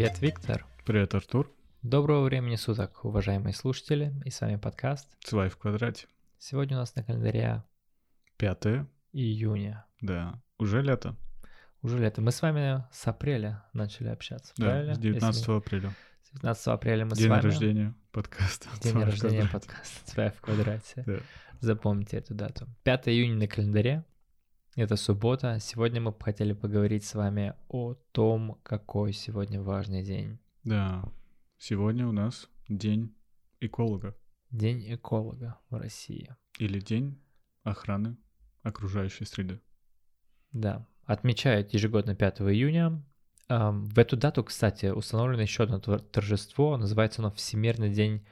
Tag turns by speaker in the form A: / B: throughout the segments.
A: Привет, Виктор.
B: Привет, Артур.
A: Доброго времени суток, уважаемые слушатели. И с вами подкаст.
B: Свай в квадрате.
A: Сегодня у нас на календаре
B: 5
A: июня.
B: Да. Уже лето.
A: Уже лето. Мы с вами с апреля начали общаться,
B: Да,
A: правильно?
B: с 19
A: Если-
B: апреля.
A: С 19 апреля мы
B: День
A: с вами...
B: рождения подкаста.
A: День рождения подкаста «Свай в квадрате».
B: Да.
A: Запомните эту дату. 5 июня на календаре. Это суббота. Сегодня мы бы хотели поговорить с вами о том, какой сегодня важный день.
B: Да. Сегодня у нас день эколога.
A: День эколога в России.
B: Или день охраны окружающей среды.
A: Да, отмечают ежегодно 5 июня. В эту дату, кстати, установлено еще одно торжество. Называется оно Всемирный день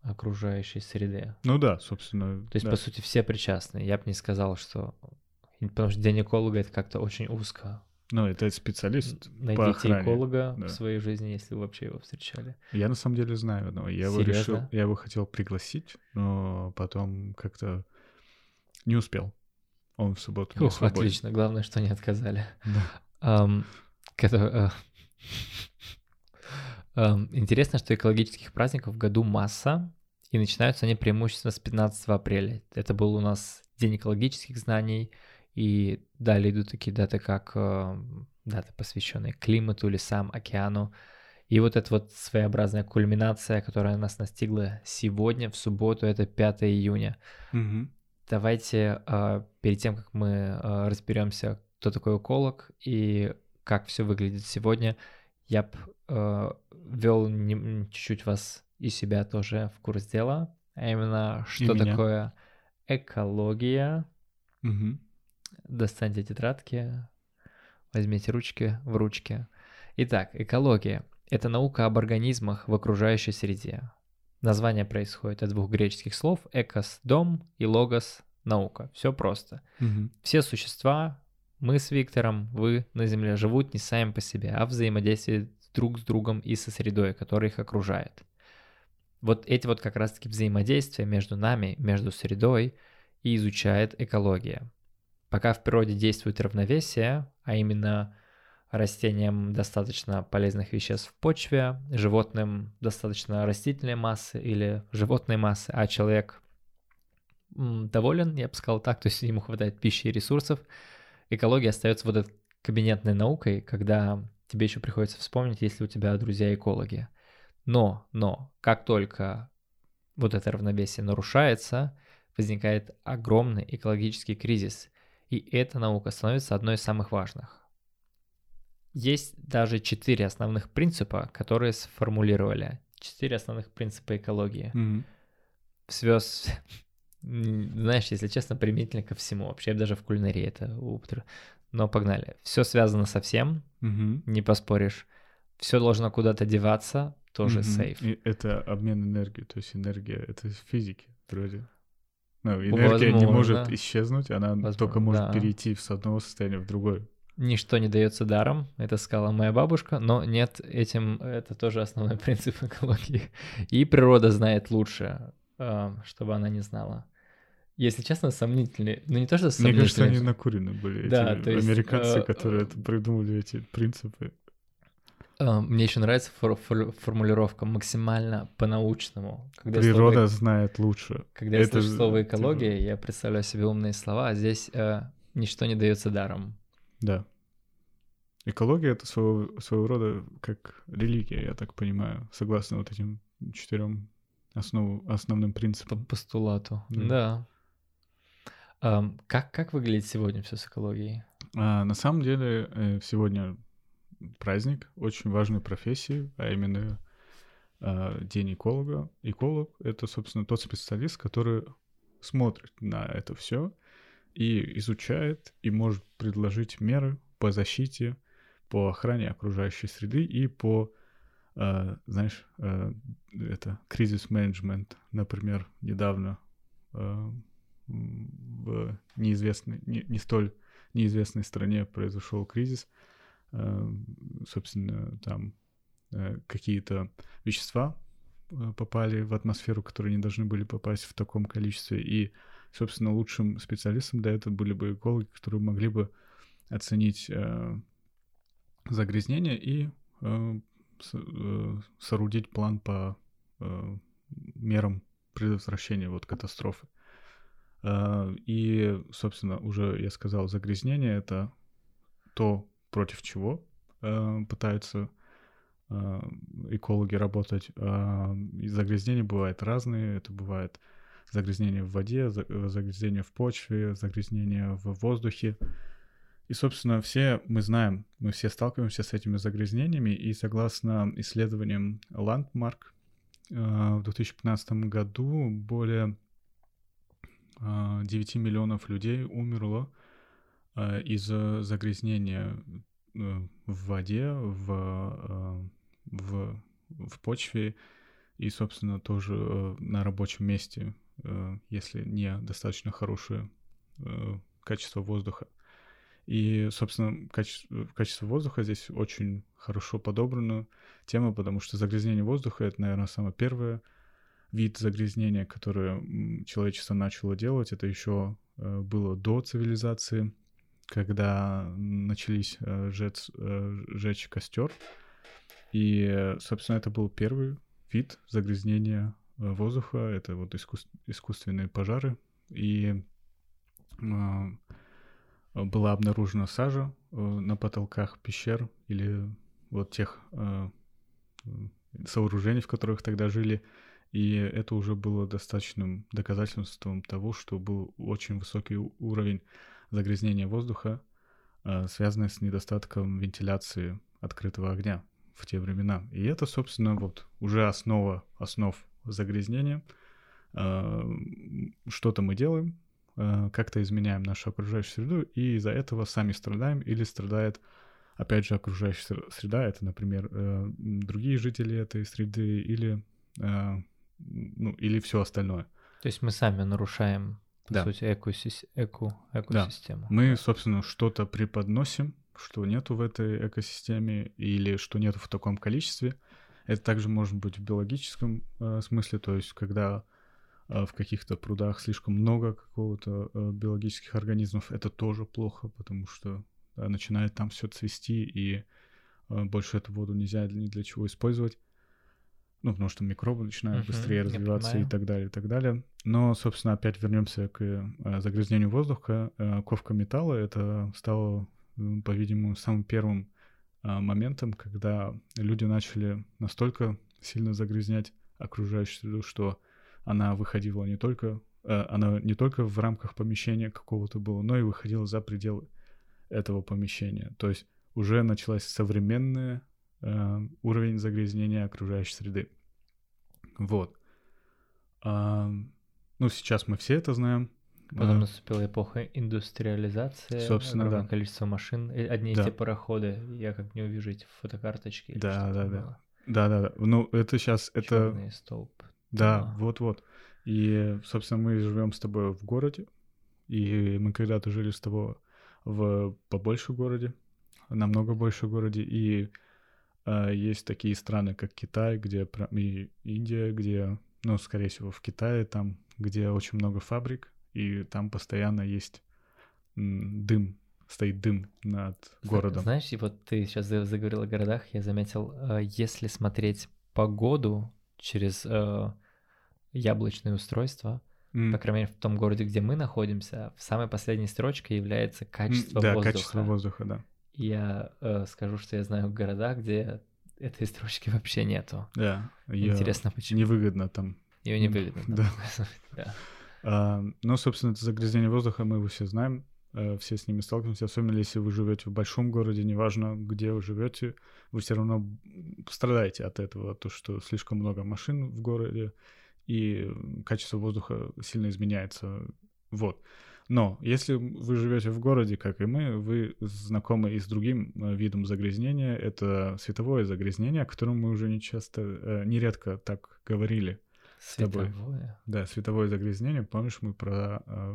A: окружающей среды.
B: Ну да, собственно.
A: То есть,
B: да.
A: по сути, все причастны. Я бы не сказал, что... Потому что день эколога — это как-то очень узко.
B: Ну, это специалист по
A: Найдите
B: охране.
A: эколога
B: да.
A: в своей жизни, если вы вообще его встречали.
B: Я на самом деле знаю одного. Я его
A: Серьезно?
B: решил, я его хотел пригласить, но потом как-то не успел. Он в субботу свободен.
A: отлично. Главное, что не отказали.
B: Да.
A: Ам, кото- э, ам, Интересно, что экологических праздников в году масса, и начинаются они преимущественно с 15 апреля. Это был у нас День экологических знаний, и далее идут такие даты, как э, даты, посвященные климату, лесам, океану. И вот эта вот своеобразная кульминация, которая нас настигла сегодня, в субботу, это 5 июня.
B: Мгм.
A: Давайте э, перед тем, как мы э, разберемся, кто такой эколог и как все выглядит сегодня, я бы ввел чуть-чуть вас и себя тоже в курс дела, а именно, что такое экология.
B: Мгм.
A: Достаньте тетрадки, возьмите ручки в ручки. Итак, экология — это наука об организмах в окружающей среде. Название происходит от двух греческих слов «экос» — дом и «логос» — наука. Все просто.
B: Мгм.
A: Все существа, мы с Виктором, вы на Земле, живут не сами по себе, а взаимодействуют друг с другом и со средой, которая их окружает. Вот эти вот как раз-таки взаимодействия между нами, между средой и изучает экология. Пока в природе действует равновесие, а именно растениям достаточно полезных веществ в почве, животным достаточно растительной массы или животной массы, а человек доволен, я бы сказал так, то есть ему хватает пищи и ресурсов, экология остается вот этой кабинетной наукой, когда тебе еще приходится вспомнить, если у тебя друзья экологи. Но, но, как только вот это равновесие нарушается, возникает огромный экологический кризис, и эта наука становится одной из самых важных. Есть даже четыре основных принципа, которые сформулировали. Четыре основных принципа экологии
B: Мгм.
A: свез, знаешь, если честно, применительно ко всему. Вообще даже в кулинарии это употр- Но погнали. Все связано со всем,
B: Мгм.
A: не поспоришь. Все должно куда-то деваться, тоже сейф.
B: И это обмен энергией, то есть энергия это из физики вроде. Ну, энергия не может
A: Возможно.
B: исчезнуть, она
A: Возможно,
B: только может
A: да.
B: перейти с одного состояния в другое.
A: Ничто не дается даром, это сказала моя бабушка, но нет, этим это тоже основной принцип экологии. И природа знает лучше, а, чтобы она не знала. Если честно, сомнительные. Ну не то, что
B: Мне
A: сомнительные.
B: кажется, они накурены были,
A: Да,
B: эти
A: то есть,
B: американцы,
A: э,
B: которые это придумали, эти принципы.
A: А, Мне еще нравится фор- фор- формулировка максимально по-научному. Когда я
B: Природа
A: слово-
B: знает лучше.
A: когда я
B: это
A: слышу
B: ж,
A: слово
B: типа,
A: экология, я представляю себе умные слова, а здесь э, ничто не дается даром.
B: Да. Экология это своего, своего рода как религия, я так понимаю, согласно вот этим четырем основу, основным
A: По
B: принципам.
A: постулату.
B: Да.
A: Да. Ам, как, как выглядит сегодня все с экологией?
B: А, на самом деле э, сегодня праздник очень важной профессии, а именно а, День эколога. Эколог — это, собственно, тот специалист, который смотрит на это все и изучает, и может предложить меры по защите, по охране окружающей среды и по, а, знаешь, а, это кризис-менеджмент. Например, недавно м, в неизвестной, не, не столь неизвестной стране произошел кризис, э, собственно, там э, какие-то вещества э, попали в атмосферу, которые не должны были попасть в таком количестве, и, собственно, лучшим специалистом для этого были бы экологи, которые могли бы оценить э, загрязнение и э, э, соорудить план по э, мерам предотвращения вот катастрофы. Э, и, собственно, уже я сказал, загрязнение — это то, против чего э, пытаются э, экологи работать. Э, и загрязнения бывают разные. Это бывает загрязнение в воде, загрязнение в почве, загрязнение в воздухе. И, собственно, все мы знаем, мы все сталкиваемся с этими загрязнениями, и согласно исследованиям Landmark, в 2015 году более 9 миллионов людей умерло из-за загрязнения э, в воде, в, э, в, в почве и, собственно, тоже э, на рабочем месте, если не достаточно хорошее качество воздуха. И, собственно, качество, качество воздуха здесь очень хорошо подобрана тема, потому что загрязнение воздуха — это, наверное, самое первое вид загрязнения, которое человечество начало делать. Это еще э, было до цивилизации, когда начались э, жечь, э, жечь костер. И, собственно, это был первый вид загрязнения воздуха. Это вот искус... искусственные пожары. И была обнаружена сажа э, на потолках пещер или вот тех э, сооружений, в которых тогда жили. И это уже было достаточным доказательством того, что был очень высокий уровень загрязнения воздуха, э, связанный с недостатком вентиляции открытого огня в те времена. И это, собственно, вот уже основа основ загрязнения. Что-то мы делаем, Э, как-то изменяем нашу окружающую среду, и из-за этого сами страдаем или страдает, опять же, окружающая среда. Это, например, э, другие жители этой среды или, э, ну, или все остальное.
A: То есть мы сами нарушаем, по да. сути, экосис... эко... экосистему.
B: Да. Мы, собственно, что-то преподносим, что нету в этой экосистеме или что нету в таком количестве. Это также может быть в биологическом э, смысле, то есть когда а, в каких-то прудах слишком много какого-то э, биологических организмов, это тоже плохо, потому что начинает там все цвести, и э, больше эту воду нельзя ни для чего использовать. Ну, потому что микробы начинают uh-huh, быстрее развиваться и так далее, и так далее. Но, собственно, опять вернемся к э, загрязнению воздуха. Ковка металла — это стало, по-видимому, самым первым моментом, когда люди начали настолько сильно загрязнять окружающую среду, что она выходила не только, э, она не только в рамках помещения какого-то была, но и выходила за пределы этого помещения. То есть уже началась современная э, уровень загрязнения окружающей среды. Вот. А, ну, сейчас мы все это знаем.
A: Потом наступила эпоха индустриализации.
B: Собственно, да.
A: количество машин. Одни да. и те пароходы. Я как не увижу эти фотокарточки.
B: Да, да, да. Да, да, да. Ну, это сейчас, это...
A: Черный столб.
B: Да, вот-вот. И, собственно, мы живем с тобой в городе, и мы когда-то жили с тобой в побольше городе, намного больше городе, и э, есть такие страны, как Китай, где и Индия, где, ну, скорее всего, в Китае, там, где очень много фабрик, и там постоянно есть дым, стоит дым над городом.
A: Знаешь, и вот ты сейчас заговорил о городах, я заметил, э, если смотреть погоду через э, яблочное устройство, mm. по крайней мере, в том городе, где мы находимся, в самой последней строчке является качество
B: да,
A: воздуха.
B: Да, качество воздуха, да.
A: Я э, скажу, что я знаю города, где этой строчки вообще нету.
B: Да.
A: Интересно, почему.
B: Невыгодно там.
A: Ее невыгодно.
B: Да. да. А, ну, собственно, это загрязнение воздуха мы его все знаем, э, все с ними сталкиваемся, особенно если вы живете в большом городе, неважно, где вы живете, вы все равно страдаете от этого, то, что слишком много машин в городе, и качество воздуха сильно изменяется. Вот. Но если вы живете в городе, как и мы, вы знакомы и с другим э, видом загрязнения. Это световое загрязнение, о котором мы уже не часто, э, нередко так говорили
A: световое.
B: с тобой. Да, световое загрязнение. Помнишь, мы про э,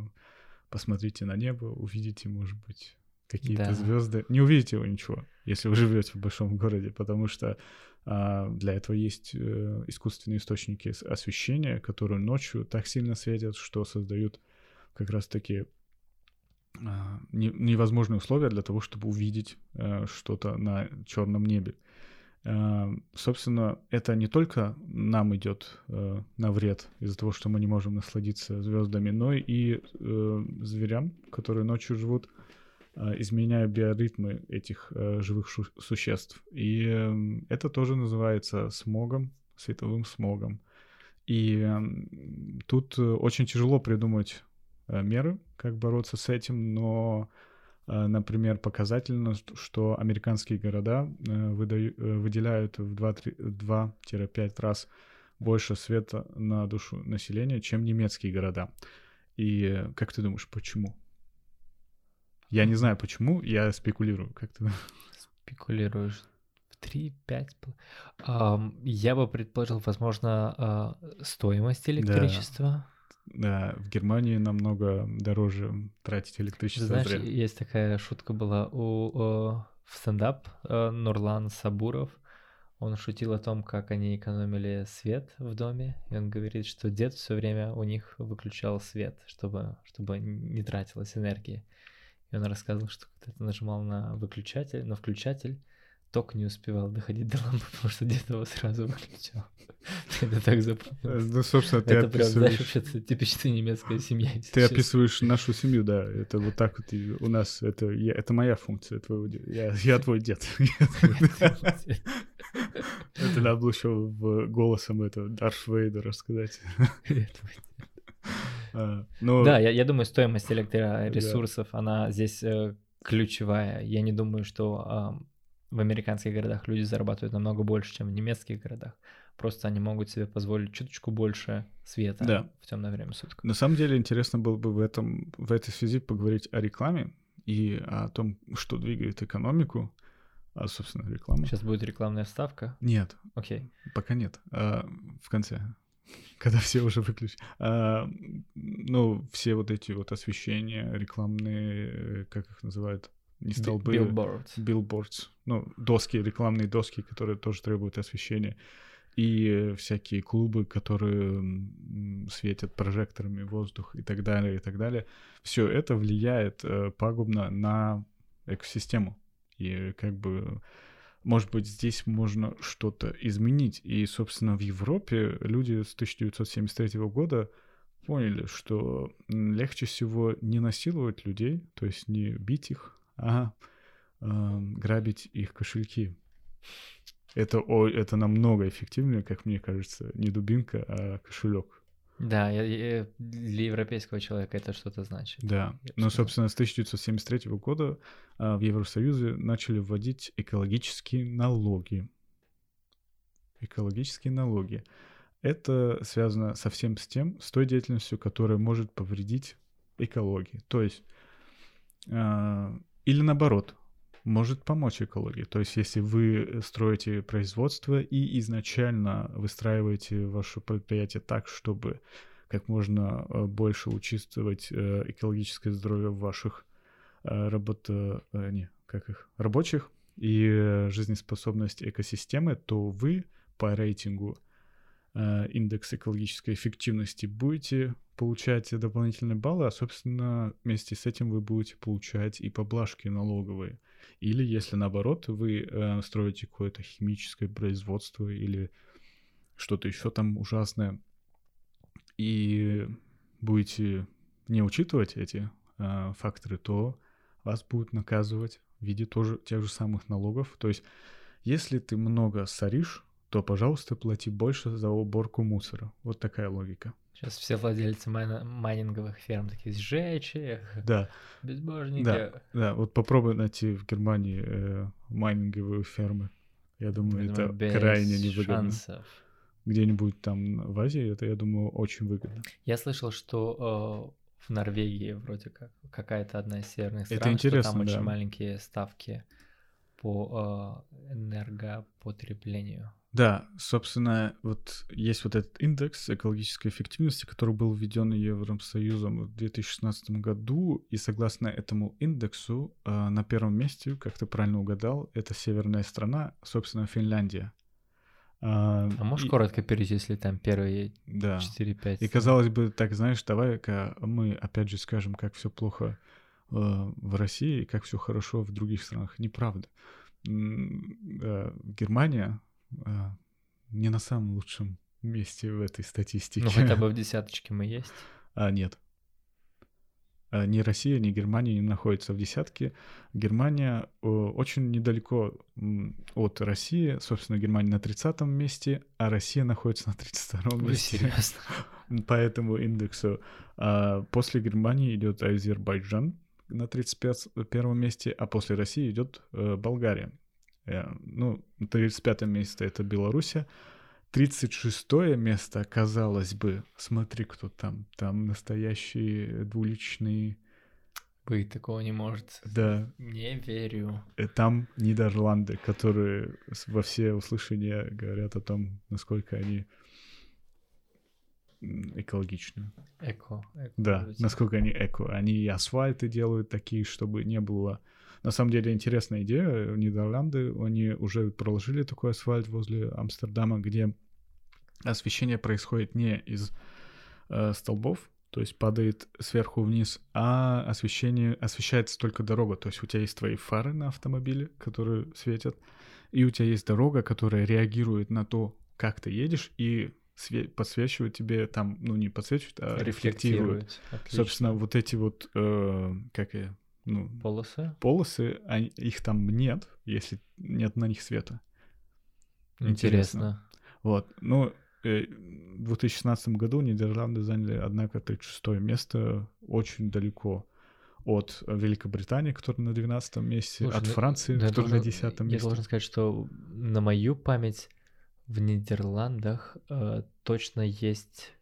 B: посмотрите на небо, увидите, может быть, какие-то да. звезды. Не увидите его ничего, если вы живете в большом городе, потому что а, для этого есть э, искусственные источники освещения, которые ночью так сильно светят, что создают как раз-таки а, невозможные условия для того, чтобы увидеть э, что-то на черном небе. Э, собственно, это не только нам идет э, на вред из-за того, что мы не можем насладиться звездами, но и э, зверям, которые ночью живут, изменяя биоритмы этих живых существ. И это тоже называется смогом, световым смогом. И тут очень тяжело придумать меры, как бороться с этим, но Э, например, показательно, что американские города э, выдаю, э, выделяют в 2-5 раз больше света на душу населения, чем немецкие города. И как ты думаешь, почему? Я не знаю почему, я спекулирую. Как ты
A: Спекулируешь. В 3-5. Um, я бы предположил, возможно, uh, стоимость электричества. Да.
B: Да, в Германии намного дороже тратить электричество.
A: Знаешь, зря. есть такая шутка была у, у в стендап э, Нурлан Сабуров. Он шутил о том, как они экономили свет в доме, и он говорит, что дед все время у них выключал свет, чтобы, чтобы не тратилась энергия. И он рассказывал, что когда-то нажимал на выключатель, на включатель, ток не успевал доходить до лампы, потому что дед его сразу выключал. Это так запомнил. Э,
B: ну, собственно, ты Это описываешь... прям, знаешь,
A: вообще типичная немецкая семья.
B: Ты описываешь нашу семью, да. Это вот так вот у нас, это, я, это моя функция, твоего я, я твой дед. Это надо было еще голосом этого Дарш Вейдера сказать.
A: А, да, я, я думаю, стоимость электроресурсов, она здесь э, ключевая. Я не думаю, что в американских городах люди зарабатывают намного больше, чем в немецких городах. Просто они могут себе позволить чуточку больше света да. в темное время суток.
B: На самом деле интересно было бы в, этом, в этой связи поговорить о рекламе и о том, что двигает экономику, а, собственно, реклама.
A: Сейчас будет рекламная вставка?
B: Нет.
A: Окей.
B: Пока нет. А, в конце, когда все уже выключат. А, ну, все вот эти вот освещения рекламные, э, как их называют, не столбы.
A: Billboards.
B: Billboards. Ну, доски, рекламные доски, которые тоже требуют освещения. И всякие клубы, которые светят прожекторами воздух и так далее, и так далее. Все это влияет э, пагубно на экосистему. И как бы, может быть, здесь можно что-то изменить. И, собственно, в Европе люди с 1973 года поняли, что легче всего не насиловать людей, то есть не бить их, а э, грабить их кошельки. Это, о, это намного эффективнее, как мне кажется, не дубинка, а кошелек.
A: Да, я, я, для европейского человека это что-то значит.
B: Да, но, собственно, с 1973 года а, в Евросоюзе начали вводить экологические налоги. Экологические налоги. Это связано совсем с тем, с той деятельностью, которая может повредить экологии. То есть а, или наоборот, может помочь экологии. То есть если вы строите производство и изначально выстраиваете ваше предприятие так, чтобы как можно э, больше учитывать э, экологическое здоровье ваших э, работ... Не, как их? рабочих и жизнеспособность экосистемы, то вы по рейтингу индекс экологической эффективности будете получать дополнительные баллы, а, собственно, вместе с этим вы будете получать и поблажки налоговые. Или, если наоборот, вы э, строите какое-то химическое производство или что-то еще там ужасное, и будете не учитывать эти э, факторы, то вас будут наказывать в виде тоже тех же самых налогов. То есть, если ты много соришь, то, пожалуйста, плати больше за уборку мусора. Вот такая логика.
A: Сейчас все владельцы майн- майнинговых ферм такие сжечь их,
B: да.
A: безбожники.
B: Да, да, вот попробуй найти в Германии э, майнинговые фермы. Я думаю, я это думаю, крайне невыгодно. Шансов. Где-нибудь там в Азии это, я думаю, очень выгодно.
A: Я слышал, что э, в Норвегии вроде как какая-то одна из северных стран,
B: это интересно,
A: что там
B: да.
A: очень маленькие ставки по э, энергопотреблению.
B: Да, собственно, вот есть вот этот индекс экологической эффективности, который был введен Евросоюзом в 2016 году, и согласно этому индексу э, на первом месте, как ты правильно угадал, это северная страна, собственно, Финляндия.
A: А, а можешь и... коротко перечислить там первые да. 4-5?
B: И казалось бы, так знаешь, давай-ка мы опять же скажем, как все плохо э, в России и как все хорошо в других странах. Неправда. Германия э, не на самом лучшем месте в этой статистике.
A: Ну, хотя бы в десяточке мы есть.
B: А, нет. А, ни Россия, ни Германия не находятся в десятке. Германия очень недалеко от России. Собственно, Германия на 30-м месте, а Россия находится на 32-м месте.
A: Серьезно?
B: По этому индексу. А после Германии идет Азербайджан на 31 месте, а после России идет э, Болгария. Э, ну, 35 место это Белоруссия. 36 место, казалось бы, смотри, кто там. Там настоящие двуличные...
A: Быть такого не может.
B: Да.
A: Не верю.
B: Э, там Нидерланды, которые во все услышания говорят о том, насколько они экологичны.
A: Эко. эко
B: да, насколько они эко. Они и асфальты делают такие, чтобы не было... На самом деле интересная идея. Нидерланды, они уже проложили такой асфальт возле Амстердама, где освещение происходит не из э, столбов, то есть падает сверху вниз, а освещение освещается только дорога. То есть у тебя есть твои фары на автомобиле, которые светят, и у тебя есть дорога, которая реагирует на то, как ты едешь, и све- подсвечивает тебе там, ну не подсвечивает, а рефлектирует.
A: Отлично.
B: Собственно, вот эти вот, э, как я, ну,
A: Полосы?
B: полосы, они, их там нет, если нет на них света. Интересно.
A: Интересно.
B: Вот, ну, э, в 2016 году Нидерланды заняли, однако, 36 место, очень далеко от Великобритании, которая на 12 месте,
A: Слушай,
B: от
A: ну,
B: Франции,
A: я
B: которая
A: должен-
B: на 10
A: Я
B: месте.
A: должен сказать, что на мою память в Нидерландах э, точно есть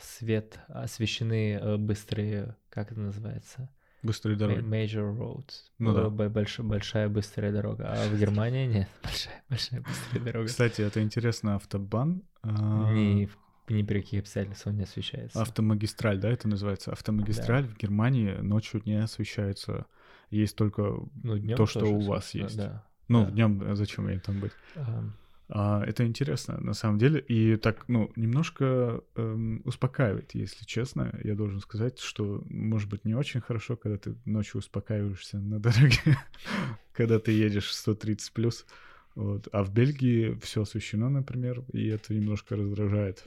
A: свет, освещены э, быстрые, как это называется?
B: Быстрые дороги.
A: Major roads.
B: Ну да.
A: Больш- большая быстрая дорога. А в Германии нет. Большая, большая быстрая дорога.
B: Кстати, это интересно, автобан. а,
A: Ни, в- ни при каких обстоятельствах не освещается.
B: Автомагистраль, да, это называется? Автомагистраль в Германии ночью не освещается. Есть только
A: Ну,
B: то, что у вас
A: освещено,
B: есть.
A: Да.
B: Ну,
A: Да.
B: днем зачем ей там быть?
A: Ам,
B: А, это интересно, на самом деле. И так, ну, немножко эм, успокаивает, если честно. Я должен сказать, что, может быть, не очень хорошо, когда ты ночью успокаиваешься на дороге, когда ты едешь 130 плюс. Вот. А в Бельгии все освещено, например, и это немножко раздражает.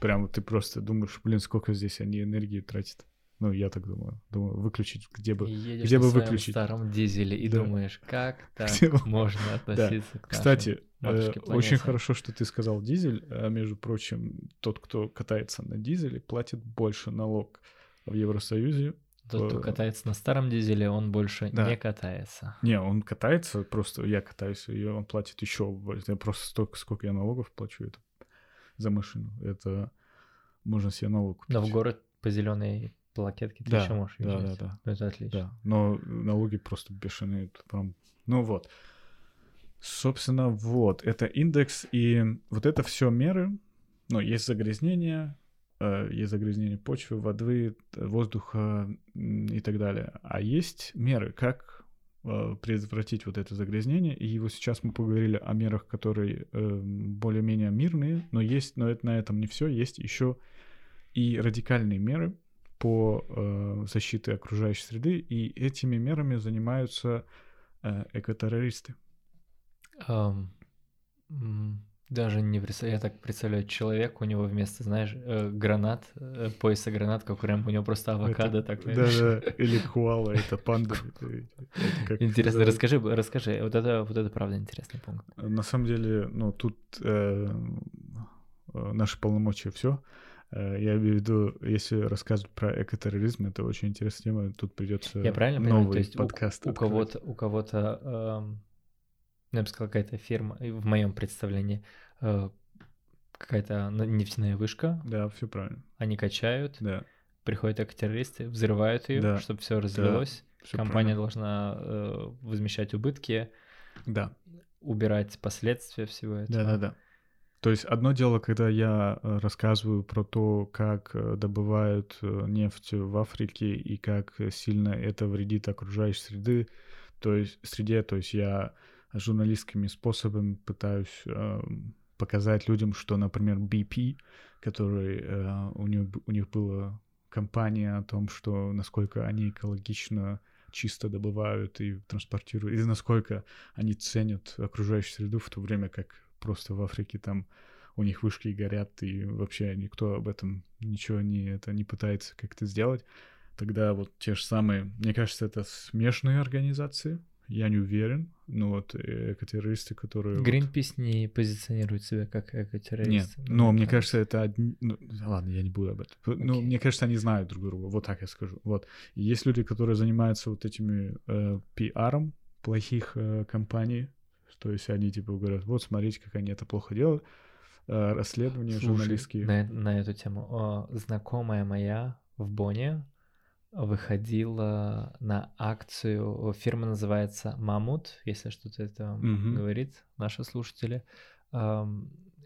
B: Прямо ты просто думаешь, блин, сколько здесь они энергии тратят. Ну, я так думаю. Думаю, выключить, где бы...
A: едешь
B: где
A: на
B: бы выключить?
A: старом дизеле и
B: Да.
A: думаешь, как так
B: Где
A: можно относиться к
B: Кстати, э, очень хорошо, что ты сказал дизель. А, между прочим, тот, кто катается на дизеле, платит больше налог в Евросоюзе.
A: Тот, кто
B: э,
A: катается на старом дизеле, он больше
B: Да.
A: не катается.
B: Не, он катается, просто я катаюсь, и он платит еще больше. Я просто столько, сколько я налогов плачу это за машину. Это можно себе новую купить.
A: Но в город по зеленой плакетке ты
B: Да,
A: еще можешь
B: да,
A: въезжать.
B: да, да.
A: Ну, Это отлично.
B: Да, но налоги просто бешеные. прям- Ну вот. Собственно, вот, это индекс, и вот это все меры. Ну, есть загрязнение, э, есть загрязнение почвы, воды, воздуха и так далее. А есть меры, как э, предотвратить вот это загрязнение. И вот сейчас мы поговорили о мерах, которые э, более-менее мирные, но есть, но это, на этом не все. Есть еще и радикальные меры по э, защите окружающей среды, и этими мерами занимаются э, экотеррористы.
A: М, даже не представляю, я так представляю, человек, у него вместо, знаешь, э, гранат, э, пояса гранат, как прям у него просто авокадо так, знаешь.
B: Да-да, или куала, это панда. это- это
A: Интересно, расскажи, расскажи, вот это, вот это правда интересный пункт.
B: На самом деле, ну, тут э, э, наши полномочия все. Я имею в виду, если рассказывать про экотерроризм, это очень интересная тема, тут придется
A: Я правильно понимаю,
B: новый
A: то есть у-
B: подкаст
A: у,
B: открыть.
A: кого-то, у кого-то, эм, ну, я бы сказал, какая-то фирма, в моем представлении, э, какая-то на- нефтяная вышка,
B: Да, все правильно.
A: они качают,
B: Да,
A: приходят экотеррористы, взрывают ее,
B: Да,
A: чтобы все разлилось.
B: всё
A: Компания
B: правильно.
A: должна э, возмещать убытки,
B: Да,
A: убирать последствия всего этого.
B: да, да, да. То есть одно дело, когда я э, рассказываю про то, как э, добывают э, нефть в Африке и как сильно это вредит окружающей среды, то есть среде, то есть я журналистскими способами пытаюсь э, показать людям, что, например, BP, который э, у них у них была компания о том, что насколько они экологично чисто добывают и транспортируют, или насколько они ценят окружающую среду, в то время как просто в Африке там у них вышки горят, и вообще никто об этом ничего не, это, не пытается как-то сделать. Тогда вот те же самые, мне кажется, это смешные организации, я не уверен, но вот экотеррористы, которые...
A: Гринпис вот... не позиционирует себя как экотеррористы.
B: Нет, но ну, мне кажется, это одни... Ну, ладно, я не буду об этом. Okay. Ну, мне кажется, они знают друг друга, вот так я скажу. Вот. И есть люди, которые занимаются вот этими э, пиаром плохих э, компаний, то есть они типа говорят, вот смотрите, как они это плохо делают, э, расследования Слушай, журналистские.
A: На, на эту тему. О, знакомая моя в Боне, выходила на акцию. Фирма называется Мамут, если что-то это угу. говорит наши слушатели.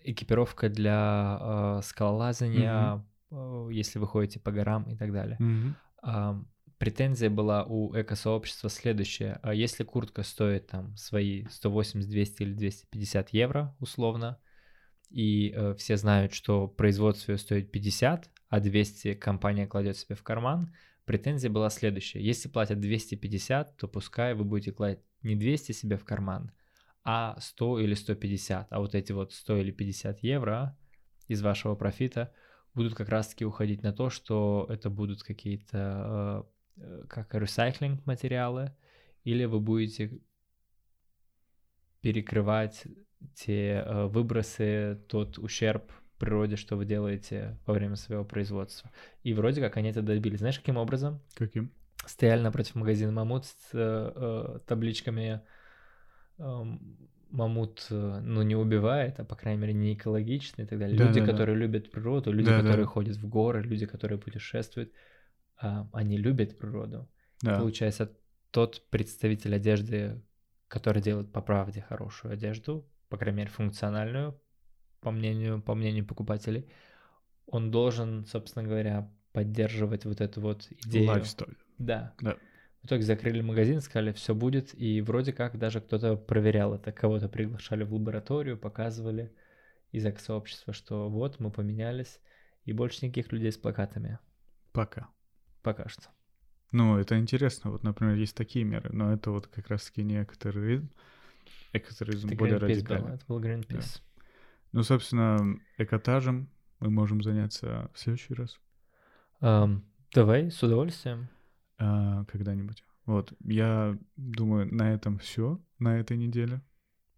A: Экипировка для а, скалолазания, угу. если вы ходите по горам и так далее. Угу. Претензия была у экосообщества следующая. А если куртка стоит там свои 180, 200 или 250 евро условно, и э, все знают, что производство ее стоит 50, а 200 компания кладет себе в карман, Претензия была следующая. Если платят 250, то пускай вы будете класть не 200 себе в карман, а 100 или 150. А вот эти вот 100 или 50 евро из вашего профита будут как раз-таки уходить на то, что это будут какие-то э, как ресайклинг материалы, или вы будете перекрывать те э, выбросы, тот ущерб, природе, что вы делаете во время своего производства. И вроде как они это добились. Знаешь, каким образом?
B: Каким?
A: Стояли напротив магазина Мамут с э, э, табличками э, Мамут, э, ну, не убивает, а, по крайней мере, не экологичный и так далее. Да, люди, да, которые да. любят природу, люди, да, которые да. ходят в горы, люди, которые путешествуют, э, они любят природу. Да. Получается, тот представитель одежды, который делает по правде хорошую одежду, по крайней мере, функциональную, по мнению, по мнению покупателей, он должен, собственно говоря, поддерживать вот эту вот идею.
B: Lifestyle.
A: Да. да. В итоге закрыли магазин, сказали, все будет, и вроде как даже кто-то проверял это, кого-то приглашали в лабораторию, показывали из сообщества, что вот, мы поменялись, и больше никаких людей с плакатами.
B: Пока.
A: Пока что.
B: Ну, это интересно. Вот, например, есть такие меры, но это вот как раз-таки не экотерроризм. Экотерроризм это более радикальный.
A: Был, это был Greenpeace. Да.
B: Ну, собственно, экотажем мы можем заняться в следующий раз.
A: Um, давай, с удовольствием.
B: А, когда-нибудь. Вот, я думаю, на этом все на этой неделе.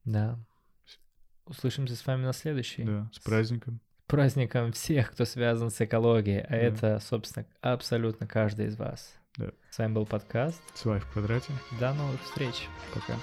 A: Да. Услышимся с вами на следующей.
B: Да, с праздником.
A: С праздником всех, кто связан с экологией, а да. это, собственно, абсолютно каждый из вас.
B: Да.
A: С вами был подкаст.
B: Свай в квадрате.
A: До новых встреч.
B: Пока.